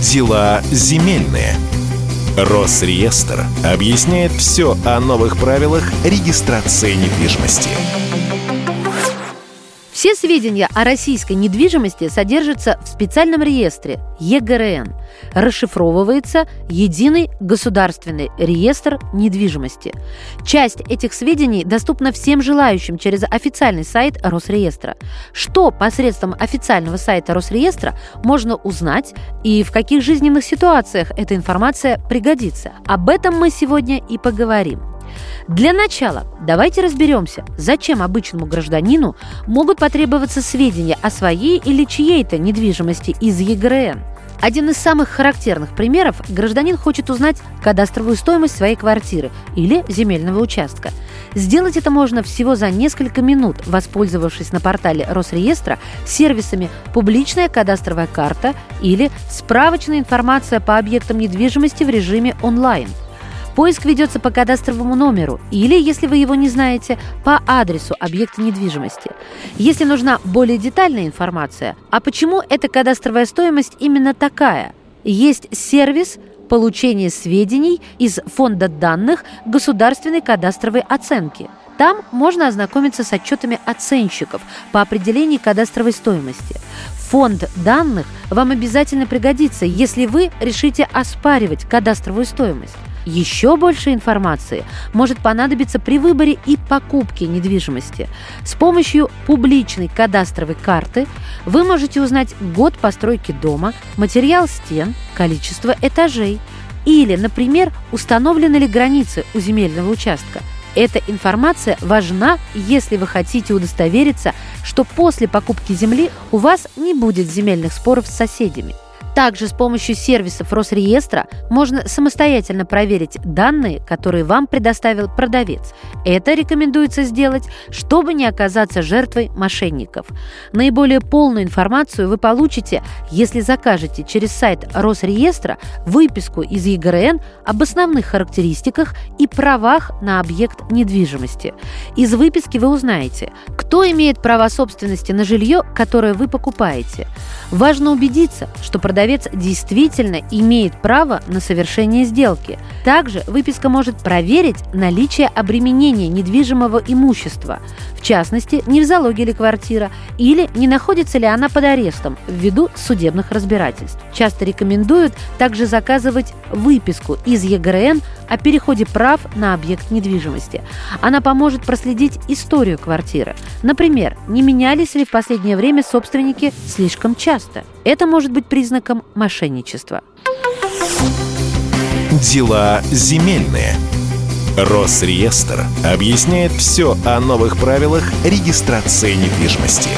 Дела земельные. Росреестр объясняет все о новых правилах регистрации недвижимости. Все сведения о российской недвижимости содержатся в специальном реестре ЕГРН. Расшифровывается Единый государственный реестр недвижимости. Часть этих сведений доступна всем желающим через официальный сайт Росреестра. Что посредством официального сайта Росреестра можно узнать и в каких жизненных ситуациях эта информация пригодится? Об этом мы сегодня и поговорим. Для начала давайте разберемся, зачем обычному гражданину могут потребоваться сведения о своей или чьей-то недвижимости из ЕГРН. Один из самых характерных примеров – гражданин хочет узнать кадастровую стоимость своей квартиры или земельного участка. Сделать это можно всего за несколько минут, воспользовавшись на портале Росреестра сервисами «Публичная кадастровая карта» или «Справочная информация по объектам недвижимости в режиме онлайн». Поиск ведется по кадастровому номеру или, если вы его не знаете, по адресу объекта недвижимости. Если нужна более детальная информация, а почему эта кадастровая стоимость именно такая, есть сервис получения сведений из фонда данных государственной кадастровой оценки. Там можно ознакомиться с отчетами оценщиков по определению кадастровой стоимости. Фонд данных вам обязательно пригодится, если вы решите оспаривать кадастровую стоимость. Еще больше информации может понадобиться при выборе и покупке недвижимости. С помощью публичной кадастровой карты вы можете узнать год постройки дома, материал стен, количество этажей или, например, установлены ли границы у земельного участка. Эта информация важна, если вы хотите удостовериться, что после покупки земли у вас не будет земельных споров с соседями. Также с помощью сервисов Росреестра можно самостоятельно проверить данные, которые вам предоставил продавец. Это рекомендуется сделать, чтобы не оказаться жертвой мошенников. Наиболее полную информацию вы получите, если закажете через сайт Росреестра выписку из ЕГРН об основных характеристиках и правах на объект недвижимости. Из выписки вы узнаете, кто имеет право собственности на жилье, которое вы покупаете. Важно убедиться, что продавец продавец действительно имеет право на совершение сделки. Также выписка может проверить наличие обременения недвижимого имущества, в частности, не в залоге ли квартира или не находится ли она под арестом ввиду судебных разбирательств. Часто рекомендуют также заказывать выписку из ЕГРН о переходе прав на объект недвижимости. Она поможет проследить историю квартиры. Например, не менялись ли в последнее время собственники слишком часто. Это может быть признаком мошенничества. Дела земельные. Росреестр объясняет все о новых правилах регистрации недвижимости.